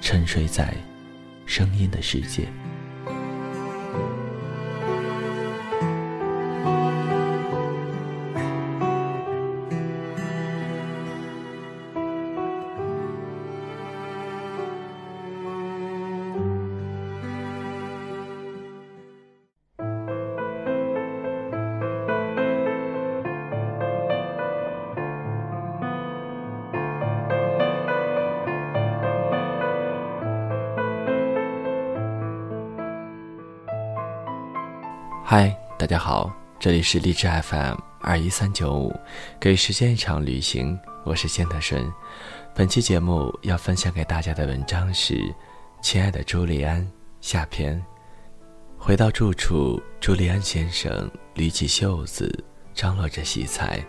沉睡在声音的世界。嗨，大家好，这里是荔枝 FM 二一三九五，给时间一场旅行，我是钱德顺。本期节目要分享给大家的文章是《亲爱的朱利安》下篇。回到住处，朱利安先生捋起袖子，张罗着洗菜，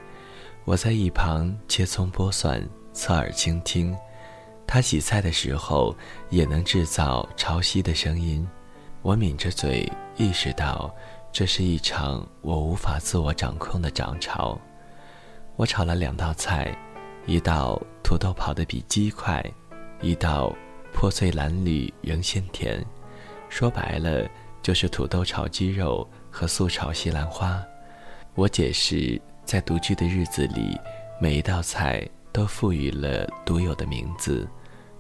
我在一旁切葱剥蒜，侧耳倾听。他洗菜的时候也能制造潮汐的声音，我抿着嘴，意识到。这是一场我无法自我掌控的涨潮。我炒了两道菜，一道土豆跑得比鸡快，一道破碎蓝缕仍鲜甜。说白了，就是土豆炒鸡肉和素炒西兰花。我解释，在独居的日子里，每一道菜都赋予了独有的名字。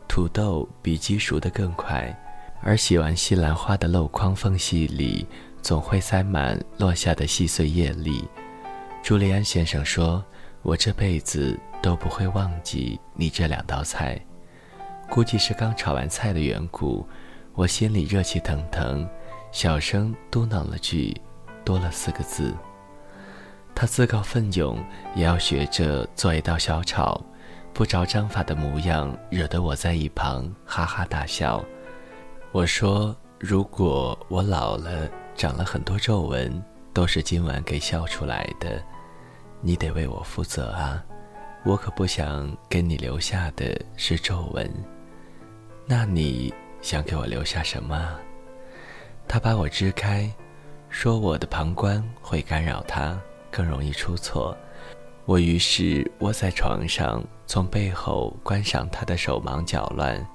土豆比鸡熟得更快，而洗完西兰花的镂框缝隙里。总会塞满落下的细碎叶粒。朱利安先生说：“我这辈子都不会忘记你这两道菜。”估计是刚炒完菜的缘故，我心里热气腾腾，小声嘟囔了句：“多了四个字。”他自告奋勇也要学着做一道小炒，不着章法的模样惹得我在一旁哈哈大笑。我说：“如果我老了……”长了很多皱纹，都是今晚给笑出来的，你得为我负责啊！我可不想给你留下的是皱纹。那你想给我留下什么？他把我支开，说我的旁观会干扰他，更容易出错。我于是窝在床上，从背后观赏他的手忙脚乱，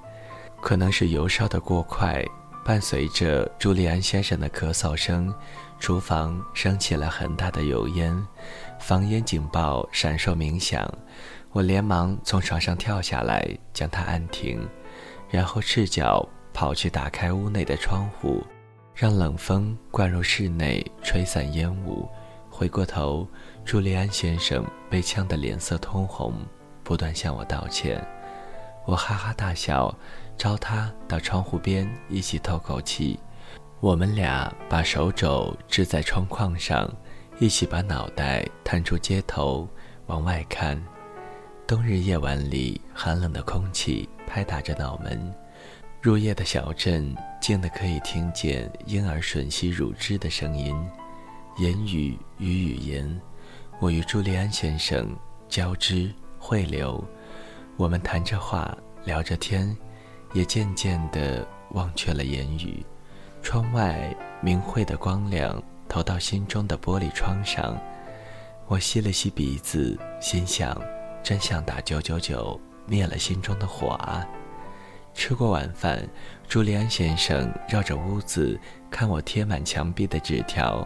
可能是油烧得过快。伴随着朱利安先生的咳嗽声，厨房升起了很大的油烟，防烟警报闪烁鸣响。我连忙从床上跳下来，将它按停，然后赤脚跑去打开屋内的窗户，让冷风灌入室内，吹散烟雾。回过头，朱利安先生被呛得脸色通红，不断向我道歉。我哈哈大笑。招他到窗户边一起透口气，我们俩把手肘支在窗框上，一起把脑袋探出街头往外看。冬日夜晚里，寒冷的空气拍打着脑门。入夜的小镇静得可以听见婴儿吮吸乳汁的声音。言语与语言，我与朱利安先生交织汇流。我们谈着话，聊着天。也渐渐地忘却了言语。窗外明晦的光亮投到心中的玻璃窗上，我吸了吸鼻子，心想：真想打九九九灭了心中的火啊！吃过晚饭，朱利安先生绕着屋子看我贴满墙壁的纸条，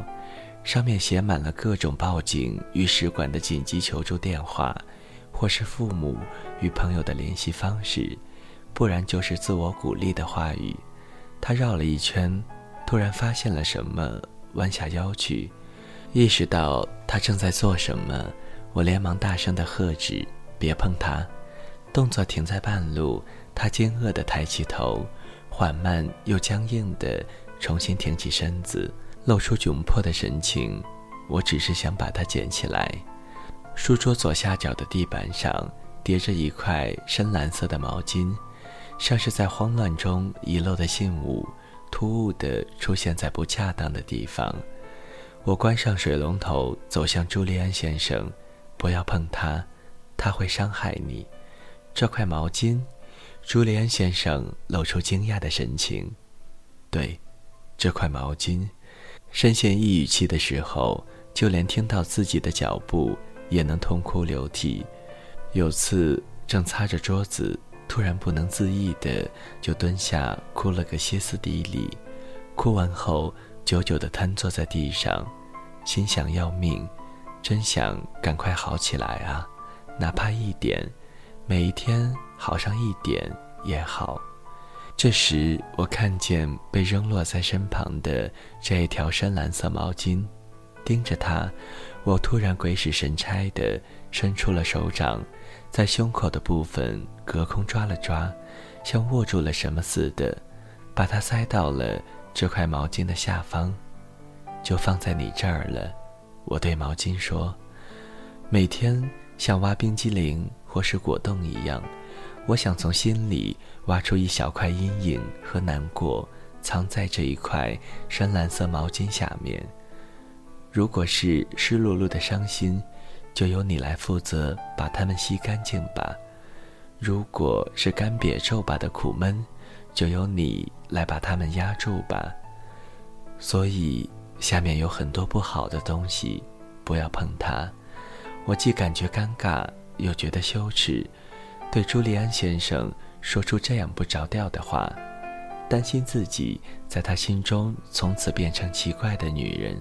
上面写满了各种报警与使馆的紧急求助电话，或是父母与朋友的联系方式。不然就是自我鼓励的话语。他绕了一圈，突然发现了什么，弯下腰去，意识到他正在做什么。我连忙大声的喝止：“别碰他！”动作停在半路，他惊愕的抬起头，缓慢又僵硬的重新挺起身子，露出窘迫的神情。我只是想把它捡起来。书桌左下角的地板上叠着一块深蓝色的毛巾，像是在慌乱中遗漏的信物，突兀地出现在不恰当的地方。我关上水龙头，走向朱利安先生。不要碰它，它会伤害你。这块毛巾，朱利安先生露出惊讶的神情。对，这块毛巾。深陷抑郁期的时候，就连听到自己的脚步也能痛哭流涕。有次正擦着桌子，突然不能自抑的就蹲下哭了个歇斯底里。哭完后，久久的瘫坐在地上，心想要命。真想赶快好起来啊，哪怕一点，每一天好上一点也好。这时，我看见被扔落在身旁的这一条深蓝色毛巾，盯着它，我突然鬼使神差的伸出了手掌，在胸口的部分隔空抓了抓，像握住了什么似的，把它塞到了这块毛巾的下方，就放在你这儿了。我对毛巾说：“每天像挖冰激凌或是果冻一样，我想从心里挖出一小块阴影和难过，藏在这一块深蓝色毛巾下面。如果是湿漉漉的伤心，就由你来负责把它们吸干净吧；如果是干瘪皱巴的苦闷，就由你来把它们压住吧。所以。”下面有很多不好的东西，不要碰它。我既感觉尴尬，又觉得羞耻，对朱利安先生说出这样不着调的话，担心自己在他心中从此变成奇怪的女人。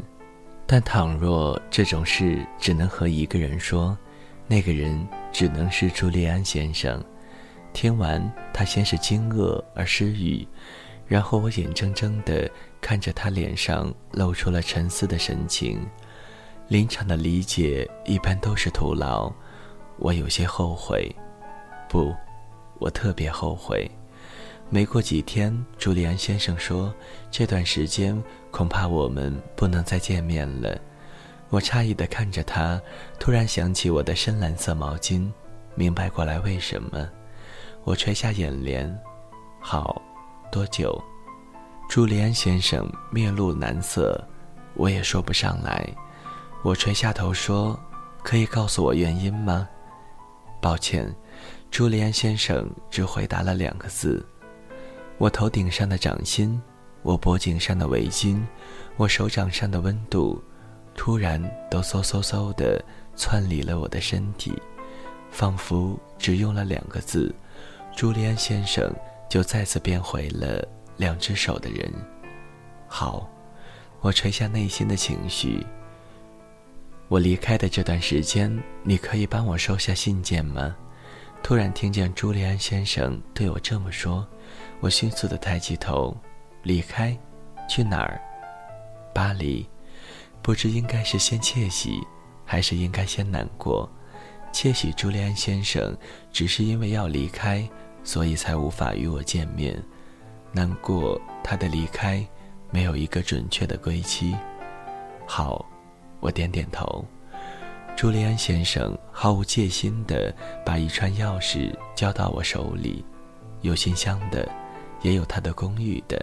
但倘若这种事只能和一个人说，那个人只能是朱利安先生。听完，他先是惊愕而失语。然后我眼睁睁地看着他脸上露出了沉思的神情，临场的理解一般都是徒劳。我有些后悔，不，我特别后悔。没过几天，朱利安先生说，这段时间恐怕我们不能再见面了。我诧异地看着他，突然想起我的深蓝色毛巾，明白过来为什么。我垂下眼帘，好。多久？朱利安先生面露难色，我也说不上来。我垂下头说：“可以告诉我原因吗？”抱歉，朱利安先生只回答了两个字：“我头顶上的掌心，我脖颈上的围巾，我手掌上的温度，突然都嗖嗖嗖的窜离了我的身体，仿佛只用了两个字，朱利安先生。”就再次变回了两只手的人。好，我垂下内心的情绪。我离开的这段时间，你可以帮我收下信件吗？突然听见朱利安先生对我这么说，我迅速的抬起头，离开，去哪儿？巴黎。不知应该是先窃喜，还是应该先难过？窃喜朱利安先生只是因为要离开。所以才无法与我见面，难过他的离开，没有一个准确的归期。好，我点点头。朱利安先生毫无戒心地把一串钥匙交到我手里，有信箱的，也有他的公寓的。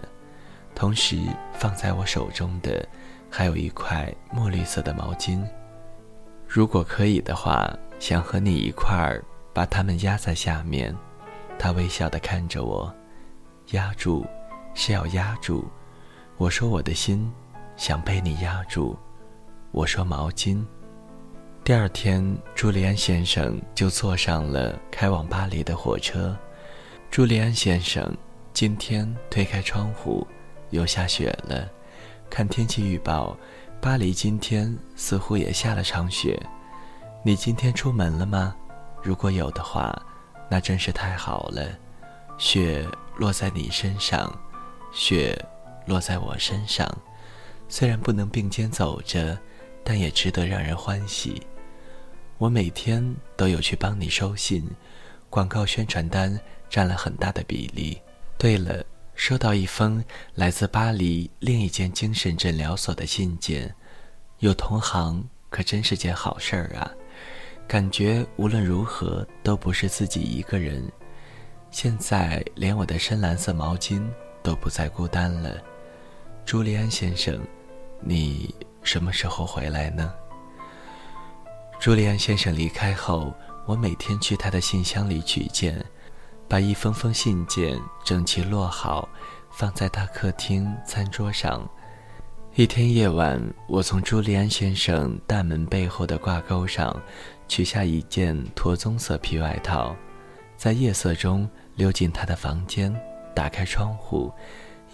同时放在我手中的，还有一块墨绿色的毛巾。如果可以的话，想和你一块儿把它们压在下面。他微笑地看着我，压住，是要压住。我说我的心想被你压住。我说毛巾。第二天，朱利安先生就坐上了开往巴黎的火车。朱利安先生，今天推开窗户，又下雪了。看天气预报，巴黎今天似乎也下了场雪。你今天出门了吗？如果有的话。那真是太好了，雪落在你身上，雪落在我身上，虽然不能并肩走着，但也值得让人欢喜。我每天都有去帮你收信，广告宣传单占了很大的比例。对了，收到一封来自巴黎另一间精神诊疗所的信件，有同行可真是件好事儿啊！感觉无论如何都不是自己一个人。现在连我的深蓝色毛巾都不再孤单了，朱利安先生，你什么时候回来呢？朱利安先生离开后，我每天去他的信箱里取件，把一封封信件整齐摞好，放在他客厅餐桌上。一天夜晚，我从朱利安先生大门背后的挂钩上取下一件驼棕色皮外套，在夜色中溜进他的房间，打开窗户，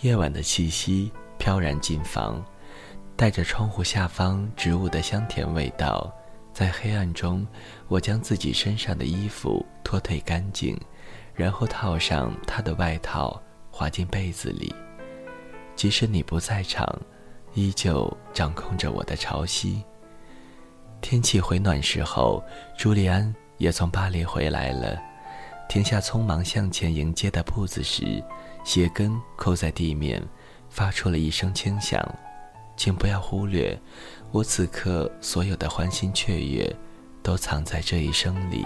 夜晚的气息飘然进房，带着窗户下方植物的香甜味道。在黑暗中，我将自己身上的衣服脱退干净，然后套上他的外套，滑进被子里。即使你不在场，依旧掌控着我的潮汐。天气回暖时候，朱利安也从巴黎回来了。停下匆忙向前迎接的步子时，鞋跟扣在地面，发出了一声轻响。请不要忽略。我此刻所有的欢欣雀跃，都藏在这一声里。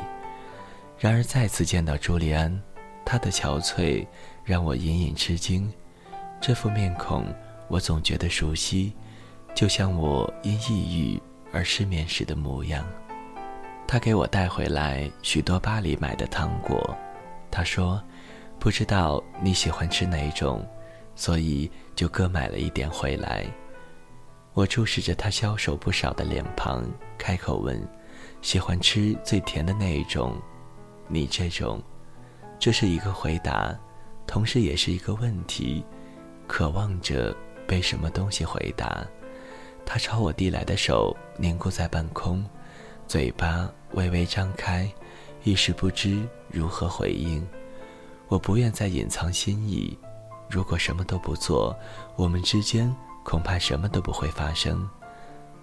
然而再次见到朱利安，他的憔悴让我隐隐吃惊。这副面孔，我总觉得熟悉，就像我因抑郁而失眠时的模样。他给我带回来许多巴黎买的糖果，他说：“不知道你喜欢吃哪种，所以就各买了一点回来。”我注视着他消瘦不少的脸庞，开口问：“喜欢吃最甜的那一种？你这种？”这是一个回答，同时也是一个问题，渴望着被什么东西回答。他朝我递来的手凝固在半空，嘴巴微微张开，一时不知如何回应。我不愿再隐藏心意，如果什么都不做，我们之间。恐怕什么都不会发生，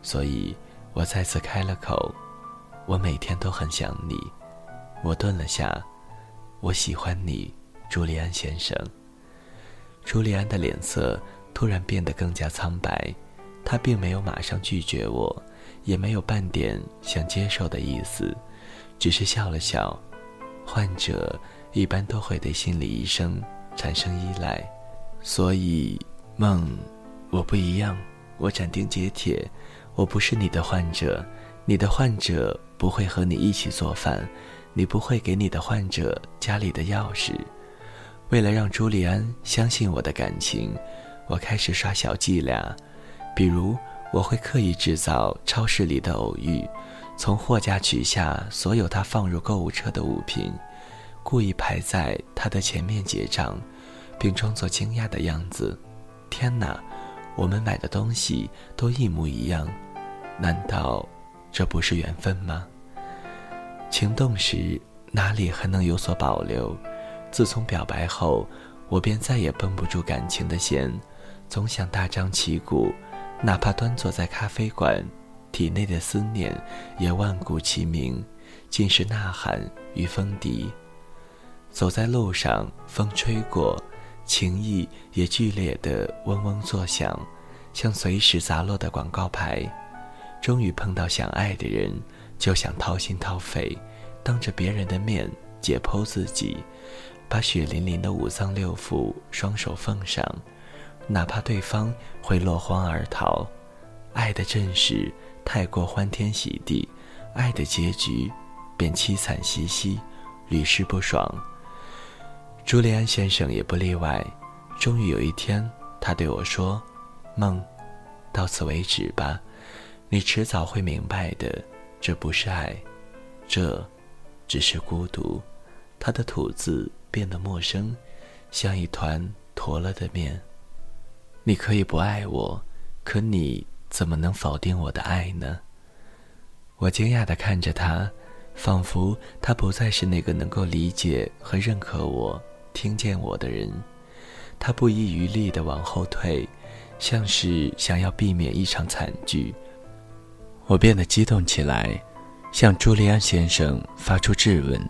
所以我再次开了口：“我每天都很想你。”我顿了下：“我喜欢你，朱利安先生。”朱利安的脸色突然变得更加苍白，他并没有马上拒绝我，也没有半点想接受的意思，只是笑了笑。患者一般都会对心理医生产生依赖，所以梦。我不一样，我斩钉截铁，我不是你的患者，你的患者不会和你一起做饭，你不会给你的患者家里的钥匙。为了让朱利安相信我的感情，我开始耍小伎俩，比如我会刻意制造超市里的偶遇，从货架取下所有他放入购物车的物品，故意排在他的前面结账，并装作惊讶的样子。天哪！我们买的东西都一模一样，难道这不是缘分吗？情动时哪里还能有所保留？自从表白后，我便再也绷不住感情的弦，总想大张旗鼓，哪怕端坐在咖啡馆，体内的思念也万古齐鸣，尽是呐喊与风笛。走在路上，风吹过。情意也剧烈的嗡嗡作响，像随时砸落的广告牌。终于碰到想爱的人，就想掏心掏肺，当着别人的面解剖自己，把血淋淋的五脏六腑双手奉上，哪怕对方会落荒而逃。爱的阵势太过欢天喜地，爱的结局便凄惨兮兮，屡试不爽。朱利安先生也不例外。终于有一天，他对我说：“梦，到此为止吧。你迟早会明白的。这不是爱，这只是孤独。”他的吐字变得陌生，像一团坨了的面。你可以不爱我，可你怎么能否定我的爱呢？我惊讶地看着他，仿佛他不再是那个能够理解和认可我。听见我的人。他不遗余力地往后退，像是想要避免一场惨剧。我变得激动起来，向朱利安先生发出质问：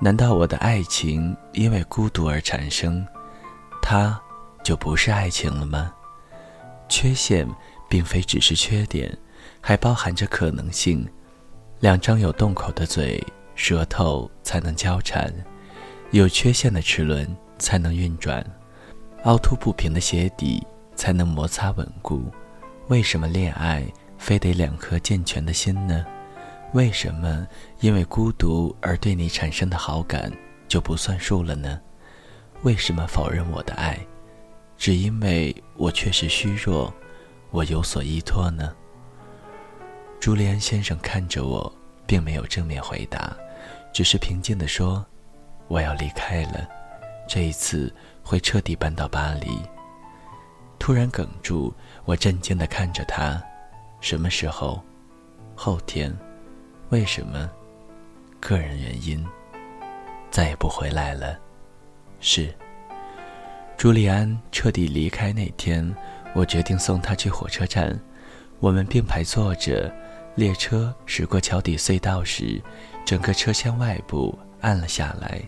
难道我的爱情因为孤独而产生，它就不是爱情了吗？缺陷并非只是缺点，还包含着可能性。两张有洞口的嘴、舌头才能交缠，有缺陷的齿轮才能运转。凹凸不平的鞋底才能摩擦稳固。为什么恋爱非得两颗健全的心呢？为什么因为孤独而对你产生的好感就不算数了呢？为什么否认我的爱，只因为我确实虚弱，我有所依托呢？朱利安先生看着我，并没有正面回答，只是平静地说：“我要离开了，这一次。”会彻底搬到巴黎。突然哽住，我震惊地看着他。什么时候？后天。为什么？个人原因。再也不回来了。是。朱利安彻底离开那天，我决定送他去火车站。我们并排坐着，列车驶过桥底隧道时，整个车厢外部暗了下来。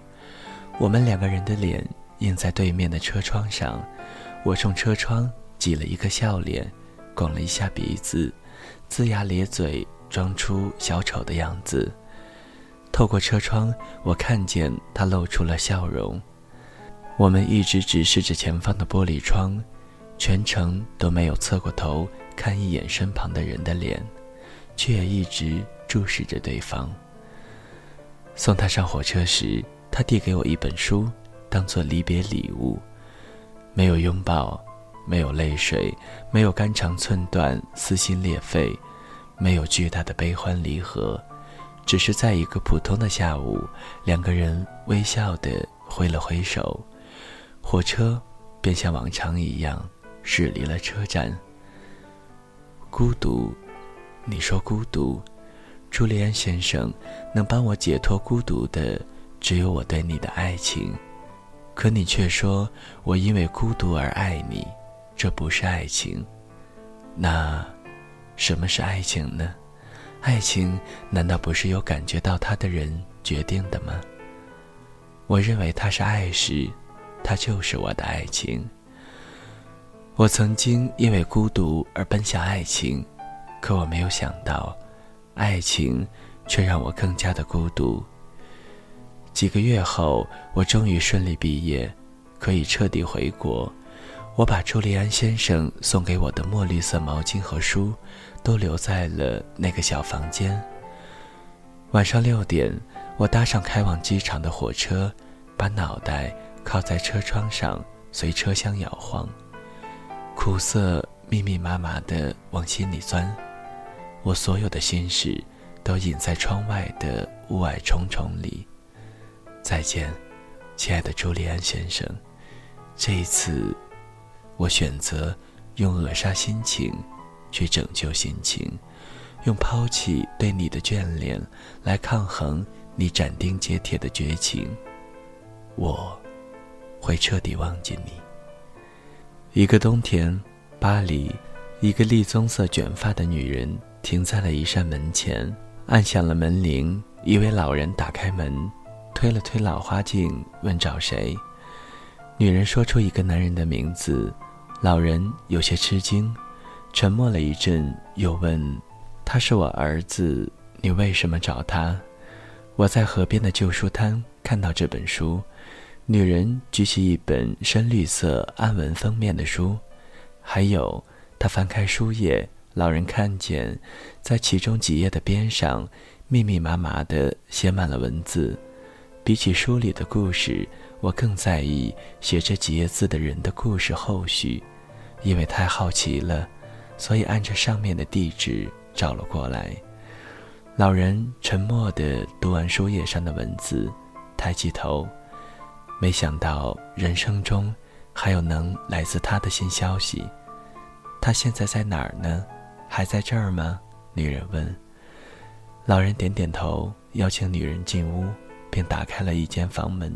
我们两个人的脸。映在对面的车窗上，我冲车窗挤了一个笑脸，拱了一下鼻子，龇牙咧嘴，装出小丑的样子。透过车窗，我看见他露出了笑容。我们一直直视着前方的玻璃窗，全程都没有侧过头看一眼身旁的人的脸，却也一直注视着对方。送他上火车时，他递给我一本书。当做离别礼物，没有拥抱，没有泪水，没有肝肠寸断、撕心裂肺，没有巨大的悲欢离合，只是在一个普通的下午，两个人微笑地挥了挥手，火车便像往常一样驶离了车站。孤独，你说孤独，朱利安先生，能帮我解脱孤独的，只有我对你的爱情。可你却说我因为孤独而爱你，这不是爱情。那，什么是爱情呢？爱情难道不是由感觉到它的人决定的吗？我认为它是爱时，它就是我的爱情。我曾经因为孤独而奔向爱情，可我没有想到，爱情却让我更加的孤独。几个月后，我终于顺利毕业，可以彻底回国。我把朱利安先生送给我的墨绿色毛巾和书，都留在了那个小房间。晚上六点，我搭上开往机场的火车，把脑袋靠在车窗上，随车厢摇晃，苦涩密密麻麻的往心里钻。我所有的心事，都隐在窗外的雾霭重重里。再见，亲爱的朱利安先生。这一次，我选择用扼杀心情去拯救心情，用抛弃对你的眷恋来抗衡你斩钉截铁的绝情。我会彻底忘记你。一个冬天，巴黎，一个栗棕色卷发的女人停在了一扇门前，按响了门铃。一位老人打开门。推了推老花镜，问找谁。女人说出一个男人的名字，老人有些吃惊，沉默了一阵，又问：“他是我儿子，你为什么找他？”我在河边的旧书摊看到这本书。女人举起一本深绿色暗纹封面的书，还有，她翻开书页，老人看见，在其中几页的边上，密密麻麻的写满了文字。比起书里的故事，我更在意写这几页字的人的故事后续，因为太好奇了，所以按着上面的地址找了过来。老人沉默地读完书页上的文字，抬起头，没想到人生中还有能来自他的新消息。他现在在哪儿呢？还在这儿吗？女人问。老人点点头，邀请女人进屋。并打开了一间房门，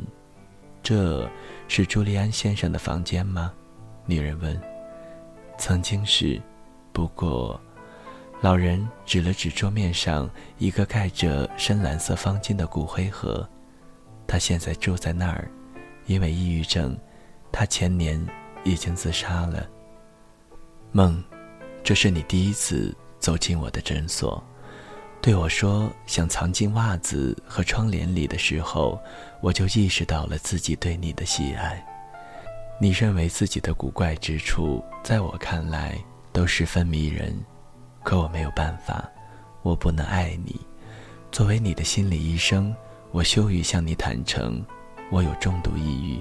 这是朱利安先生的房间吗？女人问。曾经是，不过，老人指了指桌面上一个盖着深蓝色方巾的骨灰盒。他现在住在那儿，因为抑郁症，他前年已经自杀了。梦，这是你第一次走进我的诊所，对我说想藏进袜子和窗帘里的时候，我就意识到了自己对你的喜爱。你认为自己的古怪之处，在我看来都十分迷人，可我没有办法，我不能爱你。作为你的心理医生，我羞于向你坦诚，我有重度抑郁，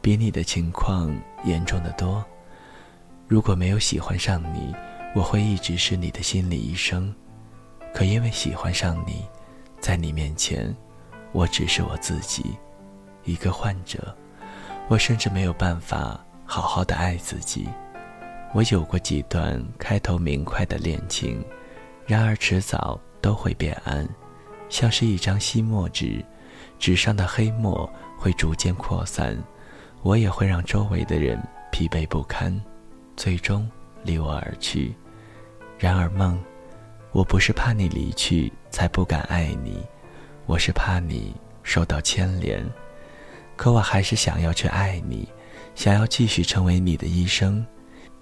比你的情况严重的多。如果没有喜欢上你，我会一直是你的心理医生。可因为喜欢上你，在你面前，我只是我自己，一个患者。我甚至没有办法好好的爱自己。我有过几段开头明快的恋情，然而迟早都会变暗，像是一张吸墨纸，纸上的黑墨会逐渐扩散，我也会让周围的人疲惫不堪，最终离我而去。然而梦，我不是怕你离去才不敢爱你，我是怕你受到牵连。可我还是想要去爱你，想要继续成为你的医生，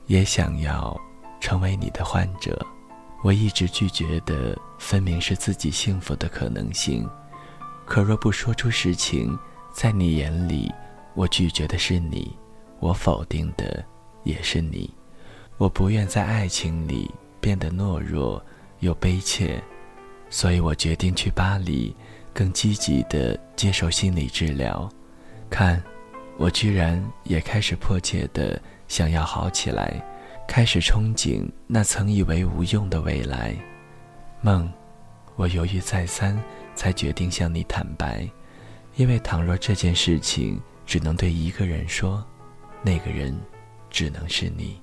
也想要成为你的患者。我一直拒绝的，分明是自己幸福的可能性。可若不说出实情，在你眼里，我拒绝的是你，我否定的也是你。我不愿在爱情里变得懦弱又悲切，所以我决定去巴黎，更积极的接受心理治疗。看，我居然也开始迫切的想要好起来，开始憧憬那曾以为无用的未来。梦，我犹豫再三，才决定向你坦白，因为倘若这件事情只能对一个人说，那个人只能是你。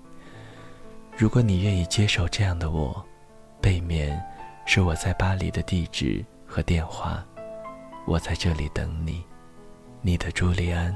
如果你愿意接受这样的我，背面是我在巴黎的地址和电话，我在这里等你。你的朱利安。